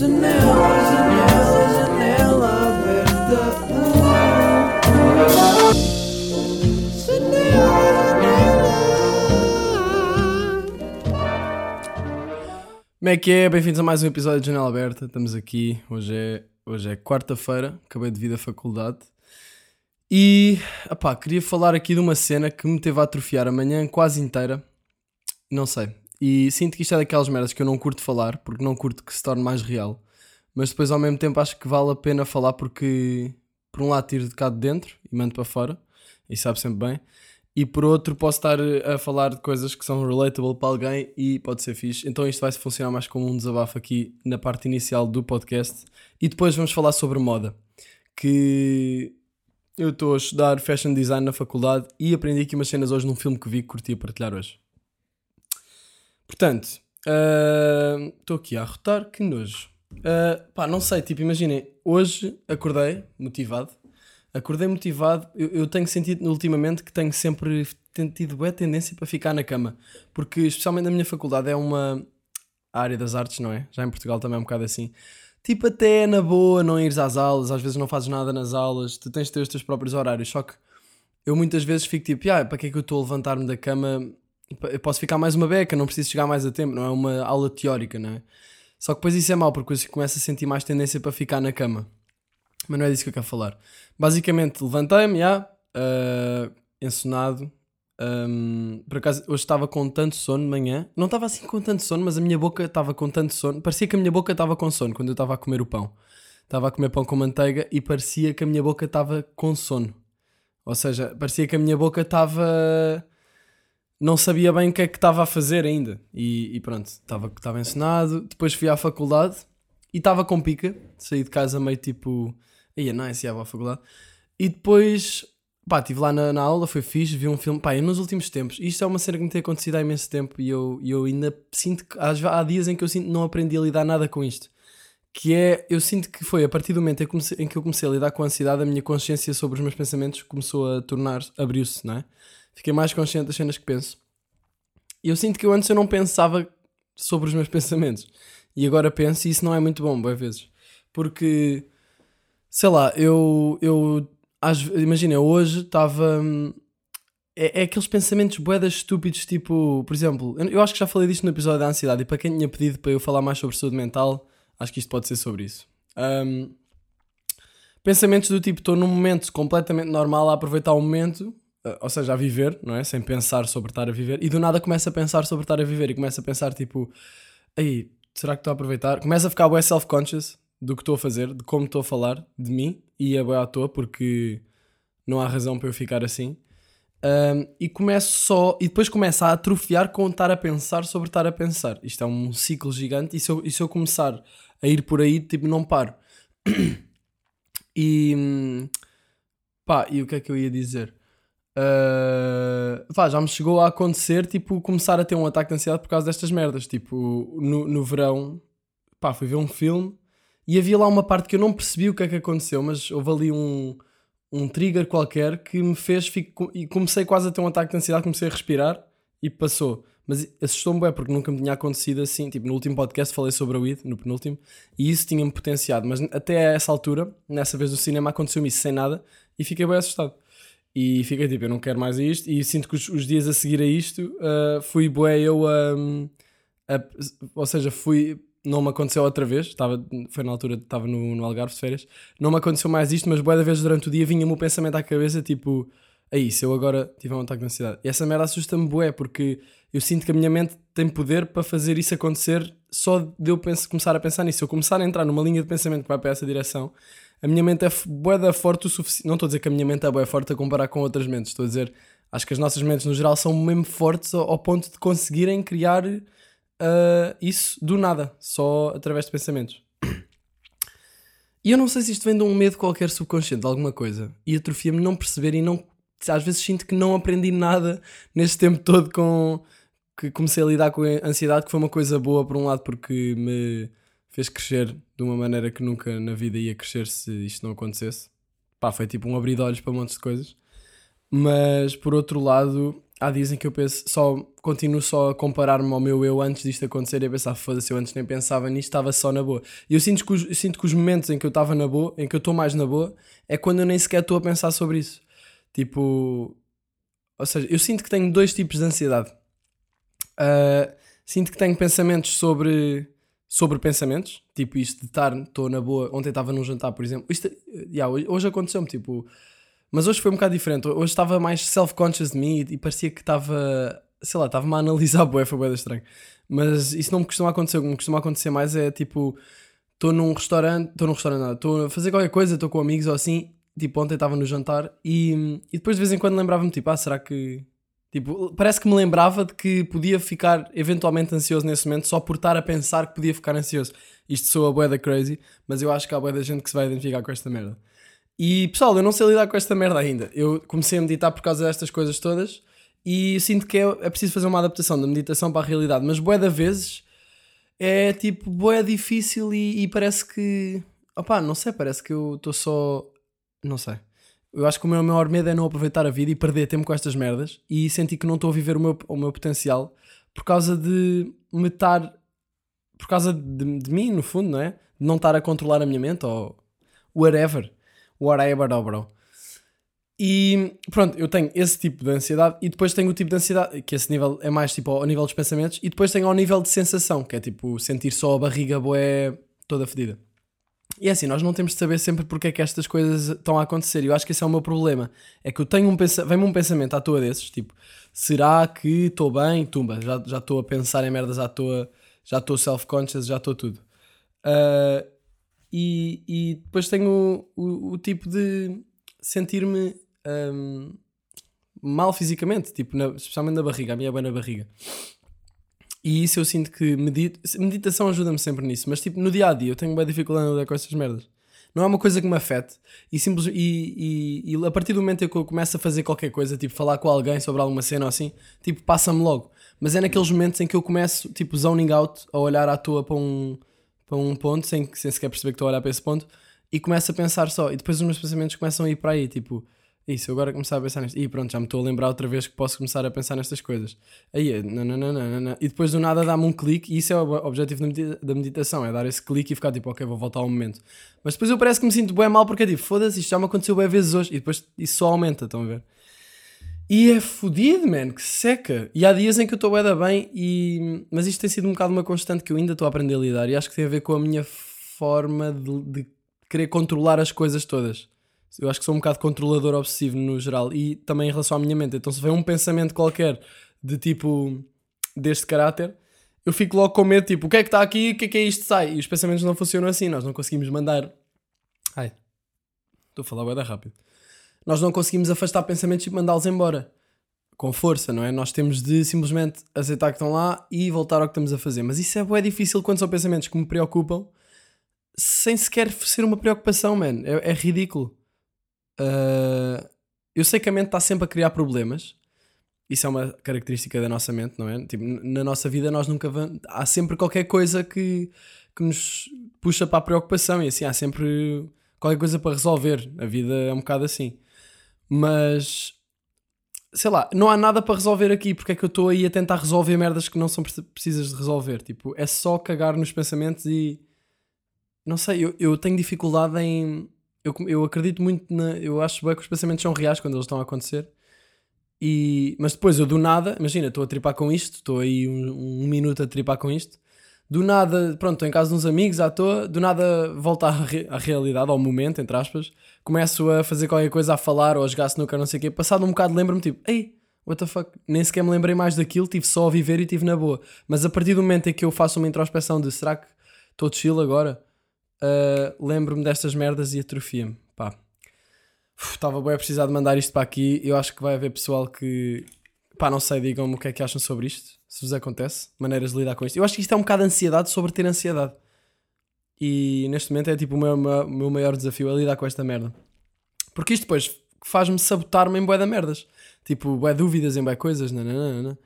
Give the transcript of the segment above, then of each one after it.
Janela, janela, janela aberta. Como é que é? Bem-vindos a mais um episódio de Janela Aberta. Estamos aqui, hoje é, hoje é quarta-feira, acabei de vir da faculdade. E, opá, queria falar aqui de uma cena que me teve a atrofiar a manhã quase inteira. Não sei. E sinto que isto é daquelas merdas que eu não curto falar, porque não curto que se torne mais real. Mas depois, ao mesmo tempo, acho que vale a pena falar porque, por um lado, tiro de cá de dentro e mando para fora. E sabe sempre bem. E por outro, posso estar a falar de coisas que são relatable para alguém e pode ser fixe. Então isto vai funcionar mais como um desabafo aqui na parte inicial do podcast. E depois vamos falar sobre moda. Que eu estou a estudar fashion design na faculdade e aprendi aqui umas cenas hoje num filme que vi que curti a partilhar hoje. Portanto, ah, estou aqui a arrotar, que nojo. Ah, pá, não sei, tipo, imaginem, hoje acordei motivado acordei motivado. Eu, eu tenho sentido ultimamente que tenho sempre tido boa tendência para ficar na cama, porque especialmente na minha faculdade é uma área das artes, não é? Já em Portugal também é um bocado assim. Tipo, até é na boa não ires às aulas, às vezes não fazes nada nas aulas, tu tens de ter os teus próprios horários. Só que eu muitas vezes fico tipo, ah, para que é que eu estou a levantar-me da cama? Eu posso ficar mais uma beca, não preciso chegar mais a tempo, não é uma aula teórica, não é? Só que depois isso é mau, porque eu começo a sentir mais tendência para ficar na cama mas não é disso que eu quero falar. Basicamente, levantei-me, já, uh, ensonado. Um, por acaso, hoje estava com tanto sono de manhã. Não estava assim com tanto sono, mas a minha boca estava com tanto sono. Parecia que a minha boca estava com sono quando eu estava a comer o pão. Estava a comer pão com manteiga e parecia que a minha boca estava com sono. Ou seja, parecia que a minha boca estava. Não sabia bem o que é que estava a fazer ainda. E, e pronto, estava, ensinado. Depois fui à faculdade e estava com pica. Saí de casa meio tipo Ia, nice, ia à faculdade. E depois, pá, estive lá na, na, aula, foi fixe, vi um filme. Pá, e nos últimos tempos, isto é uma cena que me tem acontecido há imenso tempo e eu, eu ainda sinto que há, dias em que eu sinto que não aprendi a lidar nada com isto. Que é, eu sinto que foi a partir do momento em comecei, em que eu comecei a lidar com a ansiedade, a minha consciência sobre os meus pensamentos começou a tornar, abriu-se, não é? Fiquei mais consciente das cenas que penso. E eu sinto que eu antes eu não pensava sobre os meus pensamentos. E agora penso e isso não é muito bom, boas vezes. Porque sei lá, eu, eu imagina, hoje estava. É, é, aqueles pensamentos boedas estúpidos, tipo, por exemplo, eu, eu, acho que já falei disto no episódio da ansiedade, e para quem tinha pedido para eu falar mais sobre saúde mental, acho que isto pode ser sobre isso. Um, pensamentos do tipo, estou num momento completamente normal a aproveitar o momento, ou seja, a viver, não é? Sem pensar sobre estar a viver, e do nada começa a pensar sobre estar a viver, e começa a pensar, tipo, aí, será que estou a aproveitar? Começa a ficar bem self-conscious, do que estou a fazer, de como estou a falar, de mim, e é bem à toa porque não há razão para eu ficar assim. Um, e começo só, e depois começa a atrofiar com estar a pensar sobre estar a pensar. Isto é um ciclo gigante, e se eu, e se eu começar a ir por aí, tipo, não paro. e pá, e o que é que eu ia dizer? Uh, pá, já me chegou a acontecer, tipo, começar a ter um ataque de ansiedade por causa destas merdas. Tipo, no, no verão, pá, fui ver um filme e havia lá uma parte que eu não percebi o que é que aconteceu, mas houve ali um, um trigger qualquer que me fez. Fico, e comecei quase a ter um ataque de ansiedade, comecei a respirar e passou. Mas assustou-me bem porque nunca me tinha acontecido assim. Tipo, no último podcast falei sobre a weed, no penúltimo, e isso tinha-me potenciado. Mas até essa altura, nessa vez do cinema, aconteceu-me isso sem nada e fiquei bem assustado. E fiquei tipo, eu não quero mais isto. E sinto que os, os dias a seguir a isto, uh, fui bué eu a. Ou seja, fui não me aconteceu outra vez, estava, foi na altura, estava no, no Algarve de férias, não me aconteceu mais isto, mas boa da vez durante o dia vinha-me o pensamento à cabeça, tipo, aí, se eu agora tiver um ataque de ansiedade. E essa merda assusta-me bué, porque eu sinto que a minha mente tem poder para fazer isso acontecer só de eu penso, começar a pensar nisso. Se eu começar a entrar numa linha de pensamento que vai para essa direção, a minha mente é bué da forte o suficiente. Não estou a dizer que a minha mente é bué forte a comparar com outras mentes, estou a dizer, acho que as nossas mentes no geral são mesmo fortes ao, ao ponto de conseguirem criar uh, isso do nada, só através de pensamentos. E eu não sei se isto vem de um medo qualquer subconsciente, de alguma coisa. E atrofia-me não perceber e não. Às vezes sinto que não aprendi nada neste tempo todo com. que comecei a lidar com a ansiedade, que foi uma coisa boa, por um lado, porque me fez crescer de uma maneira que nunca na vida ia crescer se isto não acontecesse. Pá, foi tipo um abrir de olhos para um monte de coisas. Mas por outro lado, há dias em que eu penso, só continuo só a comparar-me ao meu eu antes disto acontecer e a pensar, foda-se, eu antes nem pensava nisto, estava só na boa. E eu sinto que, os, sinto que os momentos em que eu estava na boa, em que eu estou mais na boa, é quando eu nem sequer estou a pensar sobre isso. Tipo, ou seja, eu sinto que tenho dois tipos de ansiedade. Uh, sinto que tenho pensamentos sobre sobre pensamentos, tipo isto de estar, estou na boa, ontem estava num jantar, por exemplo, isto, yeah, hoje, aconteceu-me, tipo, mas hoje foi um bocado diferente, hoje estava mais self-conscious de mim e, e, parecia que estava, sei lá, estava-me a analisar bué, foi bué estranho, mas isso não me costuma acontecer, o que me costuma acontecer mais é, tipo, estou num restaurante, estou num restaurante, estou a fazer qualquer coisa, estou com amigos ou assim, tipo, ontem estava no jantar e, e depois de vez em quando lembrava-me, tipo, ah, será que Tipo, parece que me lembrava de que podia ficar eventualmente ansioso nesse momento só por estar a pensar que podia ficar ansioso. Isto sou a boeda crazy, mas eu acho que há boeda gente que se vai identificar com esta merda. E pessoal, eu não sei lidar com esta merda ainda. Eu comecei a meditar por causa destas coisas todas e sinto que é, é preciso fazer uma adaptação da meditação para a realidade, mas boeda vezes é tipo boeda difícil e, e parece que. opá, não sei, parece que eu estou só. Não sei. Eu acho que o meu maior medo é não aproveitar a vida e perder tempo com estas merdas e sentir que não estou a viver o meu, o meu potencial por causa de me estar. por causa de, de mim, no fundo, não é? De não estar a controlar a minha mente ou whatever. Whatever, oh bro. E pronto, eu tenho esse tipo de ansiedade e depois tenho o tipo de ansiedade, que esse nível é mais tipo ao nível dos pensamentos, e depois tenho ao nível de sensação, que é tipo sentir só a barriga boé toda fedida. E é assim, nós não temos de saber sempre porque é que estas coisas estão a acontecer. Eu acho que esse é o meu problema. É que eu tenho um pensamento, vem-me um pensamento à toa desses, tipo, será que estou bem? Tumba, já estou a pensar em merdas à toa, já estou self-conscious, já estou tudo. Uh, e, e depois tenho o, o, o tipo de sentir-me um, mal fisicamente, tipo, na, especialmente na barriga, a minha é bem na barriga. E isso eu sinto que medita meditação ajuda-me sempre nisso, mas tipo no dia a dia eu tenho uma dificuldade em lidar com essas merdas. Não é uma coisa que me afete e, simples, e, e, e a partir do momento em que eu começo a fazer qualquer coisa, tipo falar com alguém sobre alguma cena ou assim, tipo passa-me logo. Mas é naqueles momentos em que eu começo, tipo, zoning out, a olhar à toa para um, para um ponto, sem, sem sequer perceber que estou a olhar para esse ponto, e começo a pensar só. E depois os meus pensamentos começam a ir para aí, tipo, isso, agora começar a pensar nisto. E pronto, já me estou a lembrar outra vez que posso começar a pensar nestas coisas. Aí, não, não. E depois do nada dá-me um clique, e isso é o objetivo da meditação, é dar esse clique e ficar tipo, ok, vou voltar ao momento. Mas depois eu parece que me sinto bem mal porque é tipo, foda-se, isto já me aconteceu bem vezes hoje, e depois isso só aumenta, estão a ver? E é fodido, man, que seca. E há dias em que eu estou bem, bem, e... mas isto tem sido um bocado uma constante que eu ainda estou a aprender a lidar, e acho que tem a ver com a minha forma de, de querer controlar as coisas todas. Eu acho que sou um bocado controlador obsessivo no geral e também em relação à minha mente. Então, se vem um pensamento qualquer de tipo deste caráter, eu fico logo com medo, tipo, o que é que está aqui, o que é que é isto sai? E os pensamentos não funcionam assim, nós não conseguimos mandar. Ai, estou a falar bem rápido. Nós não conseguimos afastar pensamentos e mandá-los embora com força, não é? Nós temos de simplesmente aceitar que estão lá e voltar ao que estamos a fazer. Mas isso é bem difícil quando são pensamentos que me preocupam sem sequer ser uma preocupação, man. É, é ridículo. Uh, eu sei que a mente está sempre a criar problemas. Isso é uma característica da nossa mente, não é? Tipo, na nossa vida nós nunca vamos... Há sempre qualquer coisa que, que nos puxa para a preocupação e assim, há sempre qualquer coisa para resolver. A vida é um bocado assim. Mas, sei lá, não há nada para resolver aqui. Porque é que eu estou aí a tentar resolver merdas que não são precisas de resolver? Tipo, é só cagar nos pensamentos e... Não sei, eu, eu tenho dificuldade em eu, eu acredito muito na. Eu acho bem que os pensamentos são reais quando eles estão a acontecer. E, mas depois eu do nada, imagina, estou a tripar com isto, estou aí um, um, minuto a tripar com isto. Do nada, pronto, estou em casa de uns amigos à toa, do nada volto à, re, à realidade, ao momento, entre aspas. Começo a fazer qualquer coisa, a falar ou a jogar snooker, não sei o quê. Passado um bocado lembro-me, tipo, ei, what the fuck, nem sequer me lembrei mais daquilo, tive só a viver e tive na boa. Mas a partir do momento em que eu faço uma introspeção de será que estou chill agora? Uh, lembro-me destas merdas e atrofia-me. Pá, estava bem a precisar de mandar isto para aqui. Eu acho que vai haver pessoal que, pá, não sei, digam-me o que é que acham sobre isto. Se vos acontece, maneiras de lidar com isto. Eu acho que isto é um bocado de ansiedade sobre ter ansiedade. E neste momento é tipo o meu, meu maior desafio é lidar com esta merda. Porque isto depois faz-me sabotar-me em bué da merdas. Tipo, bué dúvidas em bué coisas, nananana.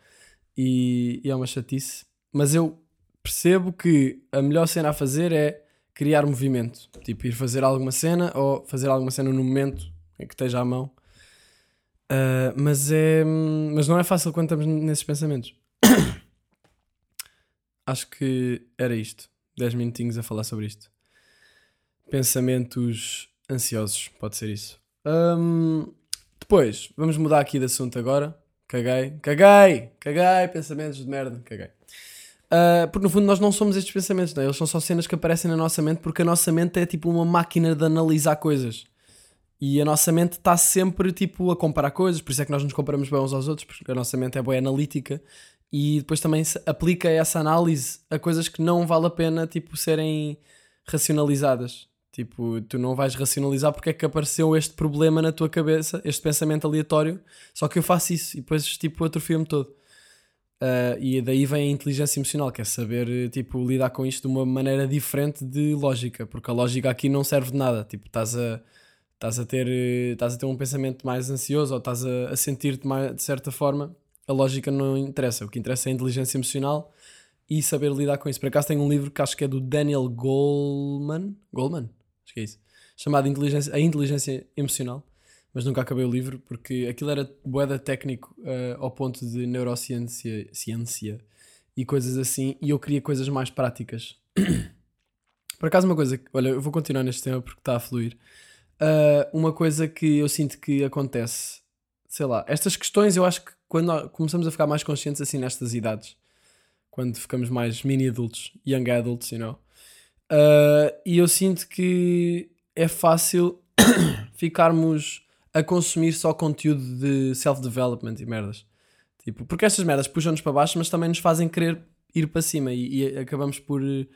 E, e é uma chatice. Mas eu percebo que a melhor cena a fazer é criar movimento. Tipo, ir fazer alguma cena ou fazer alguma cena no momento em que esteja à mão. Ah, mas é. Mas não é fácil quando estamos nesses pensamentos. Acho que era isto. 10 minutinhos a falar sobre isto. Pensamentos ansiosos, pode ser isso. Hum, depois, vamos mudar aqui de assunto agora. Caguei, caguei, caguei, pensamentos de merda, caguei. Ah, porque no fundo nós não somos estes pensamentos, não é? eles são só cenas que aparecem na nossa mente porque a nossa mente é tipo uma máquina de analisar coisas. E a nossa mente está sempre tipo a comparar coisas, por isso é que nós nos comparamos bem uns aos outros, porque a nossa mente é boa analítica e depois também se aplica essa análise a coisas que não vale a pena tipo serem racionalizadas. Tipo, tu não vais racionalizar porque é que apareceu este problema na tua cabeça, este pensamento aleatório, só que eu faço isso e depois tipo atrofio-me todo. Uh, e daí vem a inteligência emocional, que é saber tipo, lidar com isto de uma maneira diferente de lógica, porque a lógica aqui não serve de nada. Tipo, estás a, estás a, ter, estás a ter um pensamento mais ansioso ou estás a, a sentir-te de certa forma, a lógica não interessa. O que interessa é a inteligência emocional e saber lidar com isso. Por acaso tem um livro que acho que é do Daniel Goleman, Goleman, acho que é isso, chamado inteligência, A Inteligência Emocional, mas nunca acabei o livro porque aquilo era boeda técnico eh, ao ponto de neurociência ciência e coisas assim, e eu queria coisas mais práticas. Por acaso, uma coisa, olha, eu vou continuar neste tema porque está a fluir. Uh, uma coisa que eu sinto que acontece, sei lá, estas questões eu acho que quando começamos a ficar mais conscientes assim nestas idades, quando ficamos mais mini adultos, young adults, you know, uh, e eu sinto que é fácil ficarmos a consumir só conteúdo de self-development e merdas. Tipo, porque estas merdas puxam-nos para baixo, mas também nos fazem querer ir para cima e, e acabamos por eh,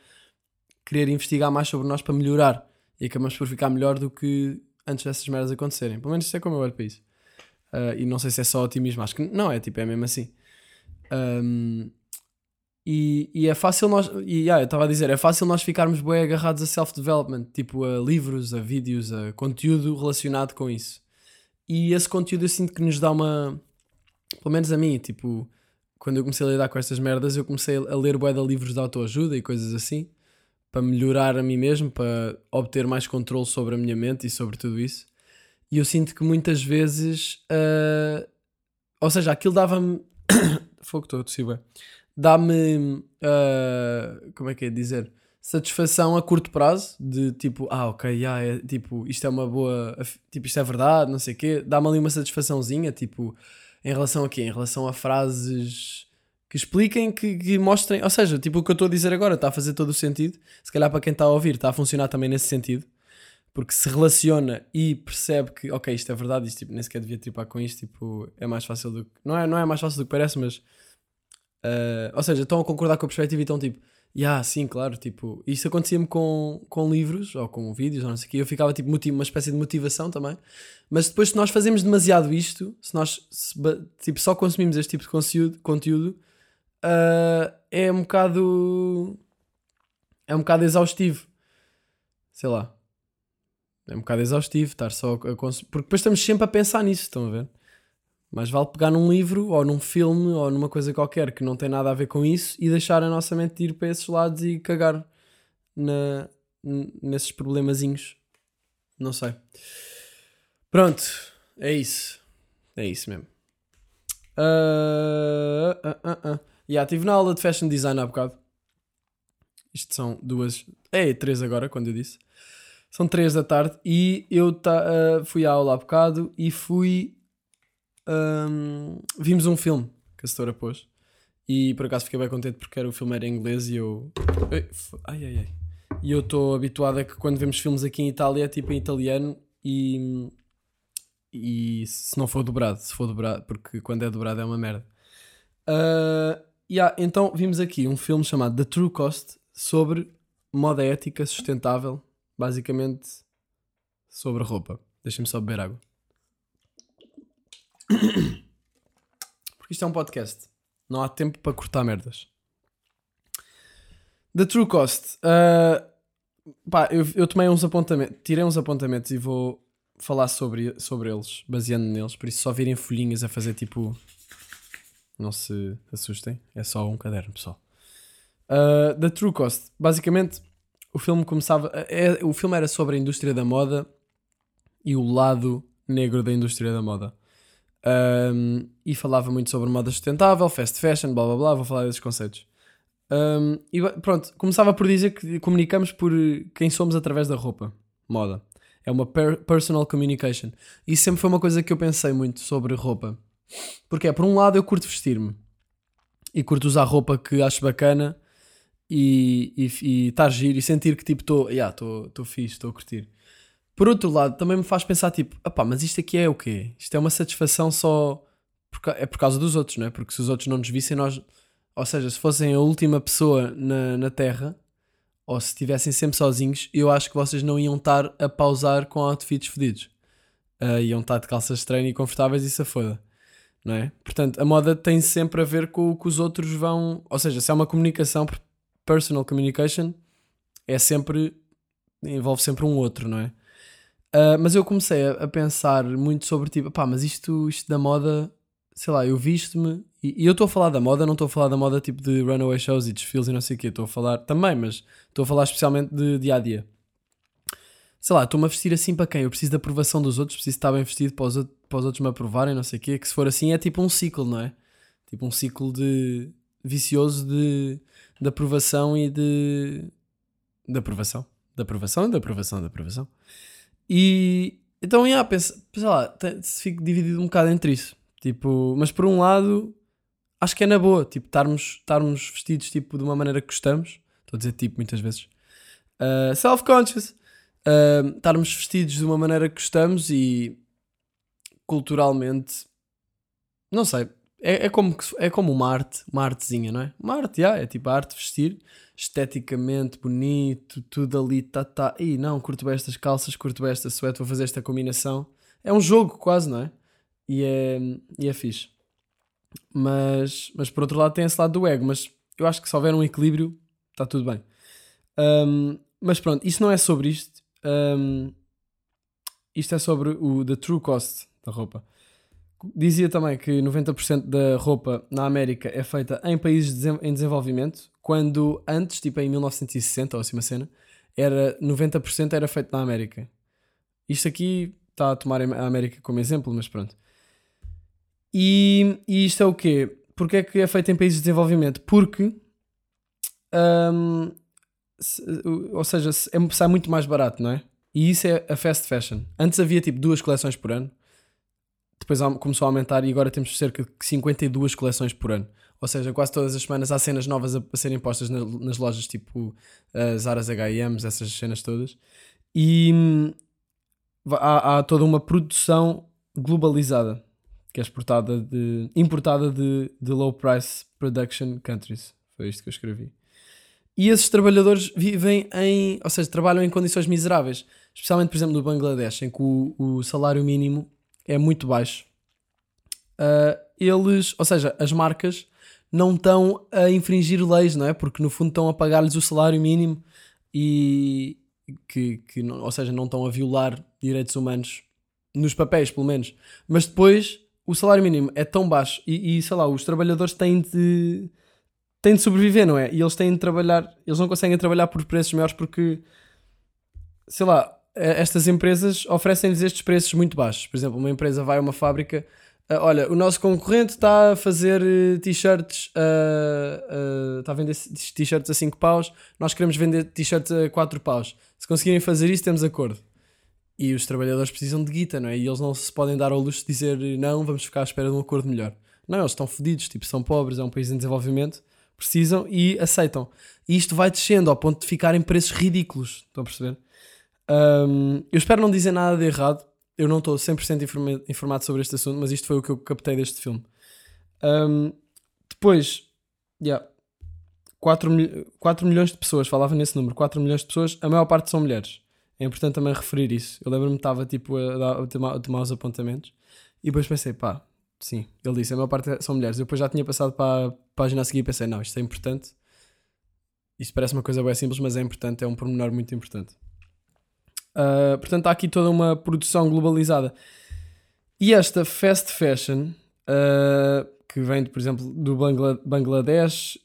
querer investigar mais sobre nós para melhorar e acabamos por ficar melhor do que antes dessas merdas acontecerem. Pelo menos isso é como eu olho para isso. Ah, e não sei se é só otimismo, acho que não é, tipo, é mesmo assim. Ahm, e, e é fácil nós, e ah, eu estava a dizer, é fácil nós ficarmos bem agarrados a self-development, tipo a livros, a vídeos, a conteúdo relacionado com isso. E esse conteúdo eu sinto que nos dá uma, pelo menos a mim, tipo, quando eu comecei a lidar com estas merdas, eu comecei a ler bué de livros de autoajuda e coisas assim para melhorar a mim mesmo, para obter mais controle sobre a minha mente e sobre tudo isso. E eu sinto que muitas vezes, ah, ou seja, aquilo dava-me. Fogo, estou a. Dá-me. ah, como é que é dizer? Satisfação a curto prazo, de tipo, ah, ok, yeah, é, tipo, isto é uma boa. Tipo, isto é verdade, não sei o quê. Dá-me ali uma satisfaçãozinha, tipo, em relação a quê? Em relação a frases que expliquem, que, que mostrem. Ou seja, tipo o que eu estou a dizer agora está a fazer todo o sentido. Se calhar para quem está a ouvir está a funcionar também nesse sentido. Porque se relaciona e percebe que, ok, isto é verdade, isto tipo, nem sequer devia tripar com isto, tipo, é mais fácil do que. Não é, não é mais fácil do que parece, mas. ah, ou seja, estão a concordar com a perspectiva e estão tipo, yeah, sim, claro, tipo, isso acontecia-me com, com livros ou com vídeos, ou não sei o quê, eu ficava tipo uma espécie de motivação também. Mas depois, se nós fazemos demasiado isto, se nós se tipo, só consumimos este tipo de conteúdo, conteúdo ah, é um bocado. É um bocado exaustivo. Sei lá. É um bocado exaustivo estar só a consumir. Porque depois estamos sempre a pensar nisso, estão a ver? Mas vale pegar num livro ou num filme ou numa coisa qualquer que não tem nada a ver com isso e deixar a nossa mente ir para esses lados e cagar na, nesses problemazinhos. Não sei. Pronto, é isso. É isso mesmo. Ah, ah, ah, ah. Yeah, estive na aula de fashion design há bocado. Isto são duas. É, três agora, quando eu disse. São três da tarde e eu ta, ah, fui à aula há bocado e fui. Ahm, vimos um filme que a setora pôs. E por acaso fiquei bem contente porque era, o filme era em inglês e eu. Ai ai ai. E eu estou habituado a que quando vemos filmes aqui em Itália é tipo em italiano e. E se não for dobrado, se for dobrado, porque quando é dobrado é uma merda. Ah, yeah, então vimos aqui um filme chamado The True Cost sobre moda ética sustentável, basicamente sobre roupa. Deixem-me só beber água. Porque isto é um podcast. Não há tempo para cortar merdas. The True Cost. ah, pá, eu, eu tomei uns apontamentos, tirei uns apontamentos e vou falar sobre, sobre eles, baseando neles. Por isso, só virem folhinhas a fazer tipo. Não se assustem, é só um caderno, pessoal. Uh, The True Cost. Basicamente, o filme começava. É, o filme era sobre a indústria da moda e o lado negro da indústria da moda. Um, e falava muito sobre moda sustentável, fast fashion, blá blá blá, vou falar desses conceitos. Um, e pronto, começava por dizer que comunicamos por quem somos através da roupa, moda. É uma per- personal communication. E sempre foi uma coisa que eu pensei muito sobre roupa. Porque é, por um lado, eu curto vestir-me e curto usar roupa que acho bacana e estar e, estar giro e sentir que tipo estou yeah, tô fixe, estou a curtir. Por outro lado, também me faz pensar tipo, opá, mas isto aqui é o quê? Isto é uma satisfação só por, é por causa dos outros, não é? Porque se os outros não nos vissem, nós, ou seja, se fossem a última pessoa na, na Terra ou se estivessem sempre sozinhos, eu acho que vocês não iam estar a pausar com outfits fedidos. Ah, iam estar de calças de treino e confortáveis e se foda. Não é? Portanto, a moda tem sempre a ver com o que os outros vão. Ou seja, se é uma comunicação, personal communication, é sempre. envolve sempre um outro, não é? Ah, mas eu comecei a, a pensar muito sobre tipo, pá, mas isto, isto da moda, sei lá, eu visto-me. E, e eu estou a falar da moda, não estou a falar da moda tipo de runaway shows e desfiles e não sei o quê. Estou a falar também, mas estou a falar especialmente de dia a dia. Sei lá, estou-me a vestir assim para quem? Eu preciso da aprovação dos outros, preciso estar bem vestido para os, para os outros me aprovarem, não sei o quê. Que se for assim é tipo um ciclo, não é? Tipo um ciclo de vicioso de, de aprovação e de. de aprovação. De aprovação e de aprovação, de aprovação. E então, yeah, pensa, sei lá, fico dividido um bocado entre isso. Tipo, mas por um lado, acho que é na boa, tipo, estarmos, estarmos vestidos tipo, de uma maneira que gostamos. Estou a dizer tipo muitas vezes. Uh, self-conscious. Uh, estarmos vestidos de uma maneira que gostamos e culturalmente, não sei, é, é, como, é como uma arte, uma artezinha, não é? Uma arte, yeah, é tipo a arte de vestir, esteticamente bonito, tudo ali, tá, tá. Ih, não, curto bem estas calças, curto bem esta suéte, vou fazer esta combinação. É um jogo quase, não é? E é, e é fixe. Mas, mas por outro lado tem esse lado do ego, mas eu acho que se houver um equilíbrio, está tudo bem. Um, mas pronto, isto não é sobre isto. Um, isto é sobre o the true cost da roupa. Dizia também que 90% da roupa na América é feita em países em desenvolvimento, quando antes, tipo em 1960 ou assim uma cena, era 90% era feito na América. Isto aqui está a tomar a América como exemplo, mas pronto. E, e isto é o quê? Porque é que é feito em países de desenvolvimento? Porque hum, se- ou seja, se- é, sai muito mais barato, não é? E isso é a fast fashion. Antes havia tipo duas coleções por ano, depois começou a aumentar e agora temos cerca de 52 coleções por ano. Ou seja, quase todas as semanas há cenas novas a, serem postas na- nas lojas, tipo uh, Zaras HMs, essas cenas todas. E hum, há, há toda uma produção globalizada que é exportada de, importada de, de low price production countries. Foi isto que eu escrevi. E esses trabalhadores vivem em, ou seja, trabalham em condições miseráveis, especialmente, por exemplo, no Bangladesh, em que o, o salário mínimo é muito baixo. Ah, eles, ou seja, as marcas não estão a infringir leis, não é? Porque no fundo estão a pagar-lhes o salário mínimo e que, que não- ou seja, não estão a violar direitos humanos nos papéis, pelo menos. Mas depois o salário mínimo é tão baixo e, e sei lá, os trabalhadores têm de têm de sobreviver, não é? E eles têm de trabalhar, eles não conseguem trabalhar por preços maiores porque sei lá, estas empresas oferecem-lhes estes preços muito baixos. Por exemplo, uma empresa vai a uma fábrica, ah, olha, o nosso concorrente está a fazer eh, t-shirts, ah, ah, está a vender t-shirts a 5 paus, nós queremos vender t-shirts a 4 paus. Se conseguirem fazer isso, temos acordo. E os trabalhadores precisam de guita, não é? E eles não se podem dar ao luxo de dizer não, vamos ficar à espera de um acordo melhor. Não, eles estão fodidos, tipo, são pobres, é um país em desenvolvimento, precisam e aceitam. E isto vai descendo ao ponto de ficarem preços ridículos, estão a perceber? Um, eu espero não dizer nada de errado. Eu não estou 100% informa- informado sobre este assunto, mas isto foi o que eu captei deste filme. Um, depois, yeah, 4, mil- 4 milhões de pessoas, falava nesse número, 4 milhões de pessoas, a maior parte são mulheres. É importante também referir isso. Eu lembro-me que estava tipo, a, a tomar, a tomar os apontamentos e depois pensei, pá, sim, ele disse, a maior parte são mulheres. Eu depois já tinha passado para a página a seguir e pensei, não, isto é importante. Isto parece uma coisa bem simples, mas é importante, é um pormenor muito importante. Uh, portanto, há aqui toda uma produção globalizada. E esta fast fashion, uh, que vem, por exemplo, do Bangla- Bangladesh,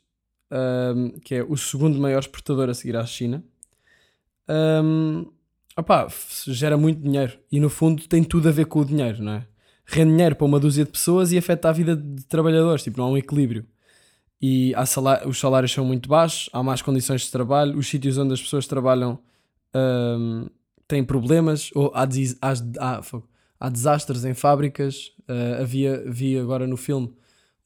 um, que é o segundo maior exportador a seguir à China, um, gera muito dinheiro. E no fundo tem tudo a ver com o dinheiro, não é? rende dinheiro para uma dúzia de pessoas e afeta a vida de trabalhadores, tipo, não há um equilíbrio. E os salários são muito baixos, há más condições de trabalho, os sítios onde as pessoas trabalham têm problemas, ou há, des- há, há, há desastres em fábricas. Uh, havia, vi agora no filme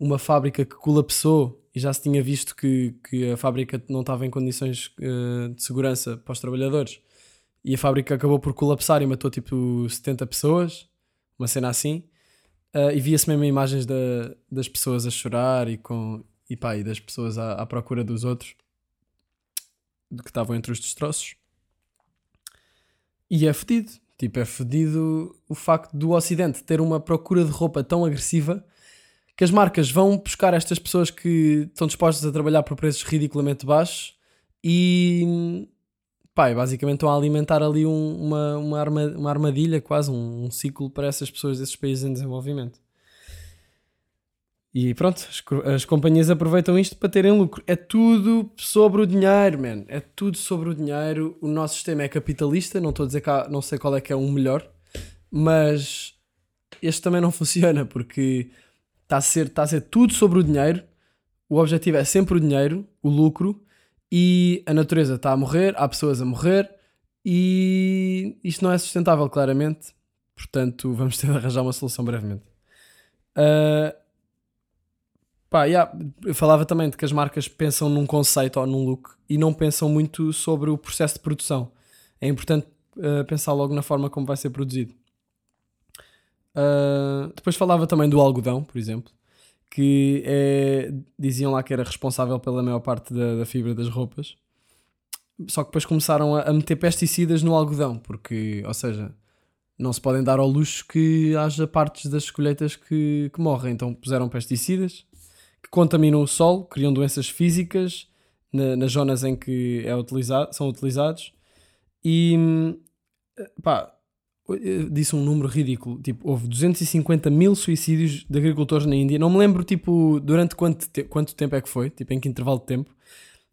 uma fábrica que colapsou e já se tinha visto que, que a fábrica não estava em condições uh, de segurança para os trabalhadores. E a fábrica acabou por colapsar e matou tipo 70 pessoas, uma cena assim. Uh, e via-se mesmo imagens da- das pessoas a chorar e, com, e, pá, e das pessoas à, à procura dos outros que estavam entre os destroços. E é fedido. Tipo, é fedido o facto do Ocidente ter uma procura de roupa tão agressiva que as marcas vão buscar estas pessoas que estão dispostas a trabalhar por preços ridiculamente baixos e pá, basicamente estão a alimentar ali um- uma, uma, arma- uma armadilha, quase um, um ciclo para essas pessoas desses países em desenvolvimento. E pronto, as, as companhias aproveitam isto para terem lucro. É tudo sobre o dinheiro, man. É tudo sobre o dinheiro. O nosso sistema é capitalista. Não estou a dizer que há, não sei qual é que é o melhor, mas este também não funciona porque está a ser, está a ser tudo sobre o dinheiro. O objetivo é sempre o dinheiro, o lucro, e a natureza está a morrer, há pessoas a morrer, e isto não é sustentável, claramente. Portanto, vamos ter de arranjar uma solução brevemente. Ah, pá, yeah, eu falava também de que as marcas pensam num conceito ou num look e não pensam muito sobre o processo de produção. É importante ah, pensar logo na forma como vai ser produzido. Ah, depois falava também do algodão, por exemplo, que é, diziam lá que era responsável pela maior parte da, da fibra das roupas. Só que depois começaram a, a meter pesticidas no algodão, porque, ou seja, não se podem dar ao luxo que haja partes das colheitas que, que morrem. Então puseram pesticidas que contaminam o solo, criam doenças físicas na- nas zonas em que é utilizado, são utilizados. E hum, pá, eu disse um número ridículo. Tipo, houve 250 mil suicídios de agricultores na Índia. Não me lembro, tipo, durante quanto, te- quanto tempo é que foi, tipo, em que intervalo de tempo.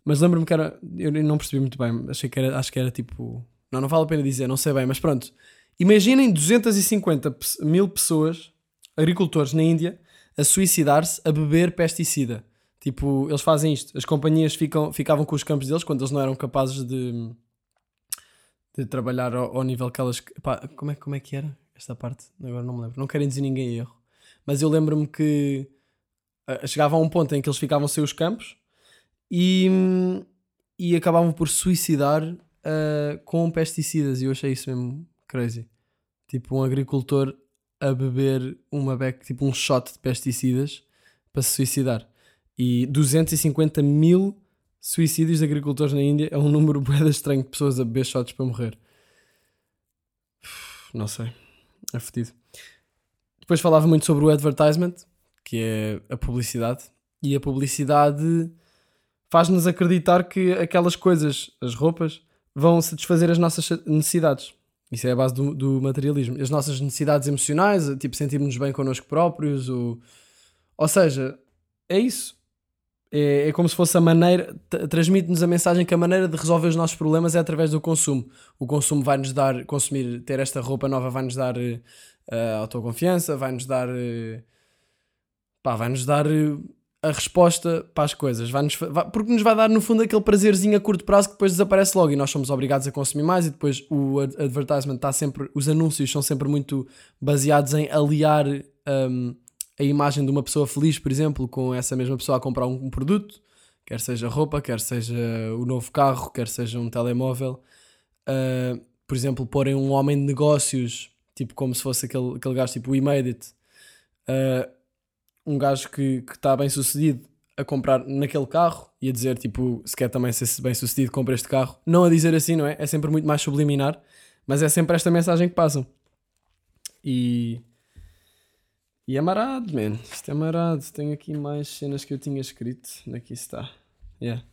Mas lembro-me que era. Eu não percebi muito bem. Achei que era, acho que era tipo. Não, não vale a pena dizer, não sei bem, mas pronto. Imaginem 250 pe- mil pessoas, agricultores na Índia, a suicidar-se a beber pesticida. Tipo, eles fazem isto. As companhias ficam, ficavam com os campos deles quando eles não eram capazes de, de trabalhar ao, ao nível que elas. Pá, como, é, como é que era esta parte? Agora não me lembro. Não querem dizer ninguém erro. Mas eu lembro-me que ah, chegava a um ponto em que eles ficavam sem os campos e, e acabavam por suicidar ah, com pesticidas. E eu achei isso mesmo crazy. Tipo, um agricultor a beber uma beca, tipo um shot de pesticidas para se suicidar. E 250 mil suicídios de agricultores na Índia é um número bem estranho de pessoas a beber shots para morrer. Não sei. É fedido. Depois falava muito sobre o advertisement, que é a publicidade. E a publicidade faz-nos acreditar que aquelas coisas, as roupas, vão satisfazer as nossas necessidades. Isso é a base do, do materialismo. As nossas necessidades emocionais, tipo sentirmos bem connosco próprios, ou, ou seja, é isso. É, é como se fosse a maneira, transmite-nos a mensagem que a maneira de resolver os nossos problemas é através do consumo. O consumo vai-nos dar, consumir, ter esta roupa nova vai-nos dar eh, autoconfiança, vai-nos dar, eh, pá, vai-nos dar eh, a resposta para as coisas, vai-nos, fa- vai- porque nos vai dar no fundo aquele prazerzinho a curto prazo que depois desaparece logo e nós somos obrigados a consumir mais e depois o ad- advertisement está sempre, os anúncios são sempre muito baseados em aliar hum, a imagem de uma pessoa feliz, por exemplo, com essa mesma pessoa a comprar um, um produto, quer seja roupa, quer seja o novo carro, quer seja um telemóvel. Uh, por exemplo, porem um homem de negócios, tipo como se fosse aquele, aquele gajo tipo We Made It, uh, um gajo que está bem sucedido a comprar naquele carro e a dizer tipo, se quer também ser bem sucedido, compra este carro. Não a dizer assim, não é? É sempre muito mais subliminar, mas é sempre esta mensagem que passam. E. E é marado, man. Isto é marado. Tenho aqui mais cenas que eu tinha escrito. Aqui está. Yeah.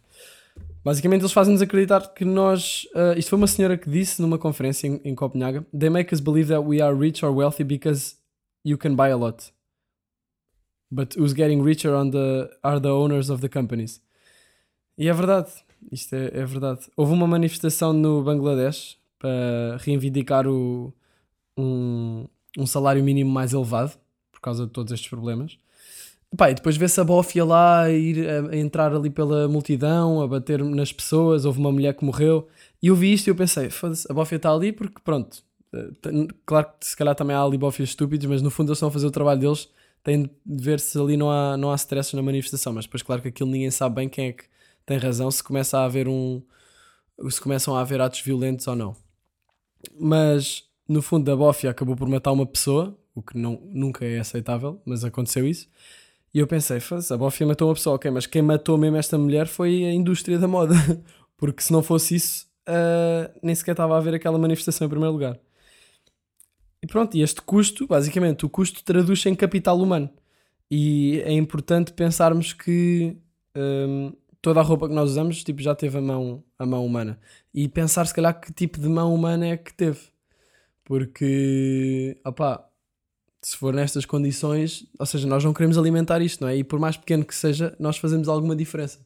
Basicamente, eles fazem-nos acreditar que nós. ah, isto foi uma senhora que disse numa conferência em, em Copenhaga: They make us believe that we are rich or wealthy because you can buy a lot. But who's getting richer on the, are the owners of the companies. E é verdade. Isto é, é verdade. Houve uma manifestação no Bangladesh para reivindicar o, um, um salário mínimo mais elevado causa de todos estes problemas. Pá, e depois vê-se a bófia lá a ir a, entrar ali pela multidão, a bater nas pessoas. Houve uma mulher que morreu. E eu vi isto e eu pensei, foda-se, a bófia está ali porque, pronto, eh, claro que se calhar também há ali bófias estúpidos, mas no fundo eles estão a fazer o trabalho deles. Tem de ver se ali não há, não há stress na manifestação. Mas depois, claro que aquilo ninguém sabe bem quem é que tem razão, se começa a haver um. se começam a haver atos violentos ou não. Mas no fundo a bófia acabou por matar uma pessoa, o que não, nunca é aceitável, mas aconteceu isso. E eu pensei, "Foda-se, a bófia matou uma pessoa, ok, mas quem matou mesmo esta mulher foi a indústria da moda. Porque se não fosse isso, ah, nem sequer estava a haver aquela manifestação em primeiro lugar. E pronto, e este custo, basicamente, o custo traduz-se em capital humano. E é importante pensarmos que hum, toda a roupa que nós usamos tipo, já teve a mão, a mão humana. E pensar se calhar que tipo de mão humana é que teve. Porque, opá, se for nestas condições, ou seja, nós não queremos alimentar isto, não é? E por mais pequeno que seja, nós fazemos alguma diferença.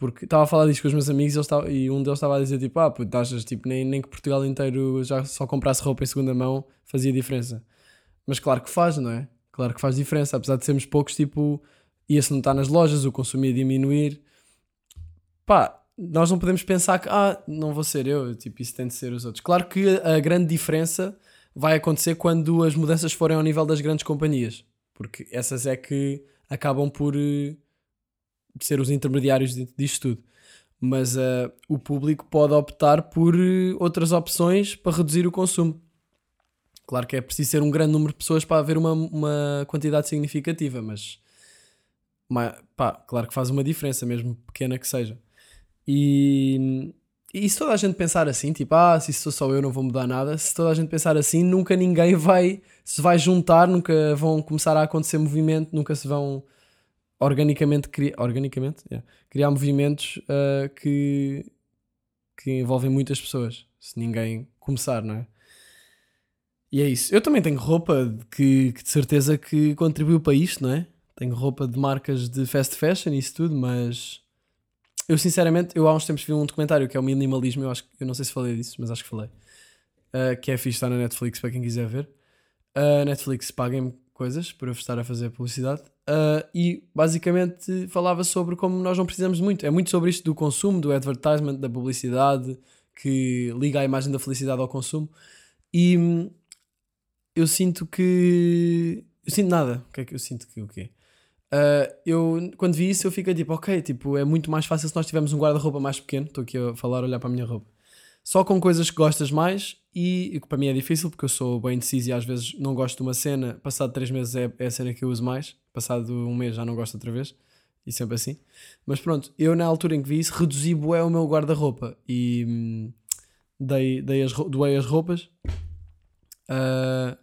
Porque estava a falar disto com os meus amigos e, estavam- e um deles estava a dizer tipo, ah, puto, achas tipo, nem, nem que Portugal inteiro já só comprasse roupa em segunda mão fazia diferença. Mas claro que faz, não é? Claro que faz diferença, apesar de sermos poucos, tipo, ia-se notar nas lojas, o consumo ia diminuir. Pá, nós não podemos pensar que, ah, não vou ser eu, tipo, isso tem de ser os outros. Claro que a grande diferença vai acontecer quando as mudanças forem ao nível das grandes companhias, porque essas é que acabam por eh, ser os intermediários disto tudo. Mas eh, o público pode optar por eh, outras opções para reduzir o consumo. Claro que é preciso ser um grande número de pessoas para haver uma, uma quantidade significativa, mas ma- pá, claro que faz uma diferença, mesmo pequena que seja. E, e se toda a gente pensar assim, tipo, ah, se sou só eu, não vou mudar nada, se toda a gente pensar assim, nunca ninguém vai se vai juntar, nunca vão começar a acontecer movimento, nunca se vão organicamente criar, organicamente, yeah, criar movimentos ah, que, que envolvem muitas pessoas, se ninguém começar, não é? E é isso. Eu também tenho roupa que, que de certeza que contribuiu para isto, não é? Tenho roupa de marcas de fast fashion e isso tudo, mas eu sinceramente, eu há uns tempos vi um documentário que é o minimalismo, eu acho eu não sei se falei disso, mas acho que falei. Uh, que é fixe, está na Netflix para quem quiser ver. Uh, Netflix paguem-me coisas por eu estar a fazer publicidade. Uh, e basicamente falava sobre como nós não precisamos muito. É muito sobre isto do consumo, do advertisement, da publicidade, que liga a imagem da felicidade ao consumo. E hum, eu sinto que. Eu sinto nada. O que é que eu sinto que o quê? Uh, eu, quando vi isso, eu fiquei tipo, ok, tipo, é muito mais fácil se nós tivermos um guarda-roupa mais pequeno. Estou aqui a falar, olhar para a minha roupa. Só com coisas que gostas mais e, que para mim é difícil porque eu sou bem indeciso e às vezes não gosto de uma cena. Passado três meses é, é a cena que eu uso mais. Passado um mês já não gosto outra vez. E sempre assim. Mas pronto, eu na altura em que vi isso, reduzi bué o meu guarda-roupa e hum, dei, dei as, doei as roupas. Ah,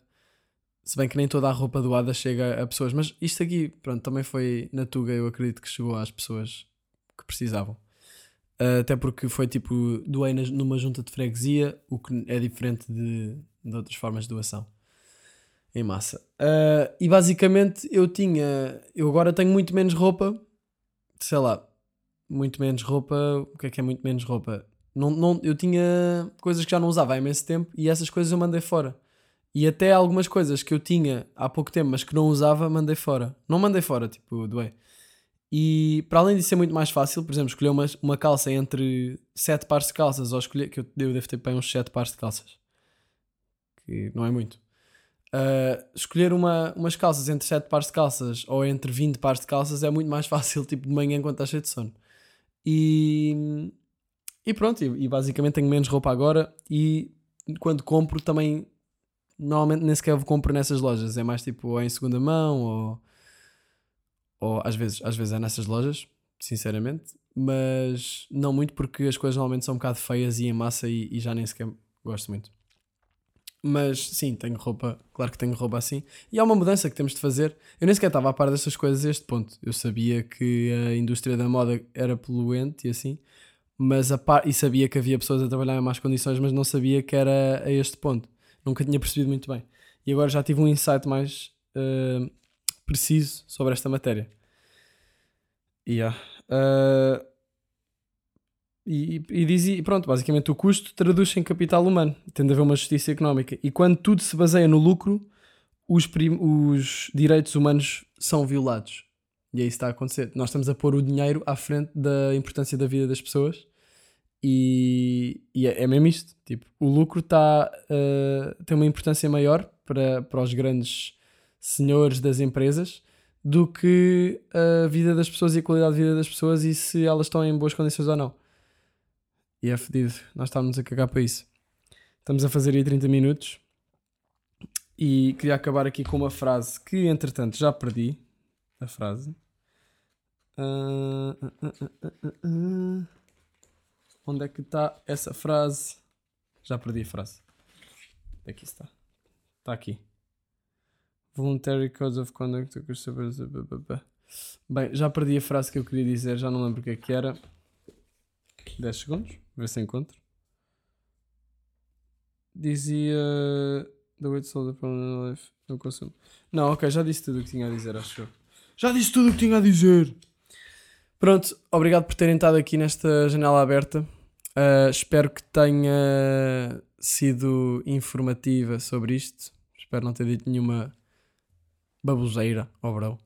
se bem que nem toda a roupa doada chega a pessoas, mas isto aqui, pronto, também foi na Tuga, eu acredito que chegou às pessoas que precisavam. Uh, até porque foi tipo, doei numa junta de freguesia, o que é diferente de, de outras formas de doação em massa. Uh, e basicamente eu tinha, eu agora tenho muito menos roupa, sei lá, muito menos roupa. O que é que é muito menos roupa? Não, não, eu tinha coisas que já não usava há imenso tempo e essas coisas eu mandei fora. E até algumas coisas que eu tinha há pouco tempo, mas que não usava, mandei fora. Não mandei fora, tipo, doei. E para além disso ser muito mais fácil, por exemplo, escolher uma, uma calça entre sete pares de calças ou escolher, que eu, eu devo ter bem uns sete pares de calças, que não é muito. Uh, escolher uma, umas calças entre sete pares de calças ou entre 20 pares de calças é muito mais fácil, tipo de manhã quando estás cheio de sono. E, e pronto, e, e basicamente tenho menos roupa agora. E quando compro também, normalmente nem sequer compro nessas lojas, é mais tipo ou em segunda mão ou ou às vezes, às vezes é nessas lojas, sinceramente, mas não muito porque as coisas normalmente são um bocado feias e em massa e, e já nem sequer gosto muito. Mas sim, tenho roupa, claro que tenho roupa assim. E há uma mudança que temos de fazer. Eu nem sequer estava a par destas coisas a este ponto. Eu sabia que a indústria da moda era poluente e assim, mas a par, e sabia que havia pessoas a trabalhar em más condições, mas não sabia que era a este ponto. Nunca tinha percebido muito bem. E agora já tive um insight mais eh, preciso sobre esta matéria. Yeah. Uh, e, e diz, e pronto, basicamente o custo traduz-se em capital humano, tendo a haver uma justiça económica. E quando tudo se baseia no lucro, os, os direitos humanos são violados. E é isso que está a acontecer. Nós estamos a pôr o dinheiro à frente da importância da vida das pessoas e, e é, é mesmo isto. Tipo, o lucro está, uh, tem uma importância maior para, para os grandes senhores das empresas do que a vida das pessoas e a qualidade de vida das pessoas e se elas estão em boas condições ou não. E é fedido. Nós estamos a cagar para isso. Estamos a fazer aí 30 minutos e queria acabar aqui com uma frase que, entretanto, já perdi a frase. Ah, ah, ah. Onde é que está essa frase? Já perdi a frase. Aqui está. Está aqui. Voluntary Codes of Conduct. Bem, já perdi a frase que eu queria dizer, já não lembro o que é que era. 10 segundos, ver se encontro. Dizia. The way to solve the problem in life. No consumo. Não, ok, já disse tudo o que tinha a dizer, acho eu. Já disse tudo o que tinha a dizer! Pronto, obrigado por terem estado aqui nesta janela aberta. Uh, espero que tenha sido informativa sobre isto. Espero não ter dito nenhuma baboseira, ó bro.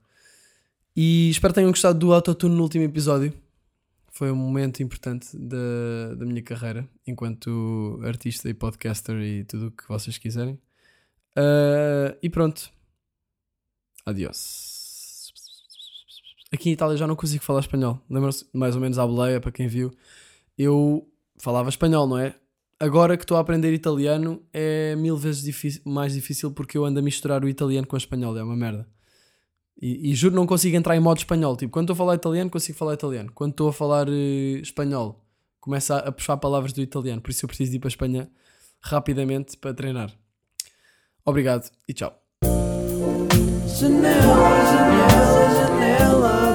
E espero que tenham gostado do autotune no último episódio. Foi um momento importante da, da minha carreira enquanto artista e podcaster e tudo o que vocês quiserem. Uh, e pronto. Adiós. Aqui em Itália já não consigo falar espanhol. Lembram-se mais ou menos à boleia, para quem viu. Eu falava espanhol, não é? Agora que estou a aprender italiano é mil vezes difícil- mais difícil porque eu ando a misturar o italiano com o espanhol. É uma merda. E, e juro não consigo entrar em modo espanhol. Tipo, quando estou a falar italiano, consigo falar italiano. Quando estou a falar eh, espanhol, começo a, a puxar palavras do italiano. Por isso eu preciso ir para a Espanha rapidamente para treinar. Obrigado e tchau. Janela, janela, janela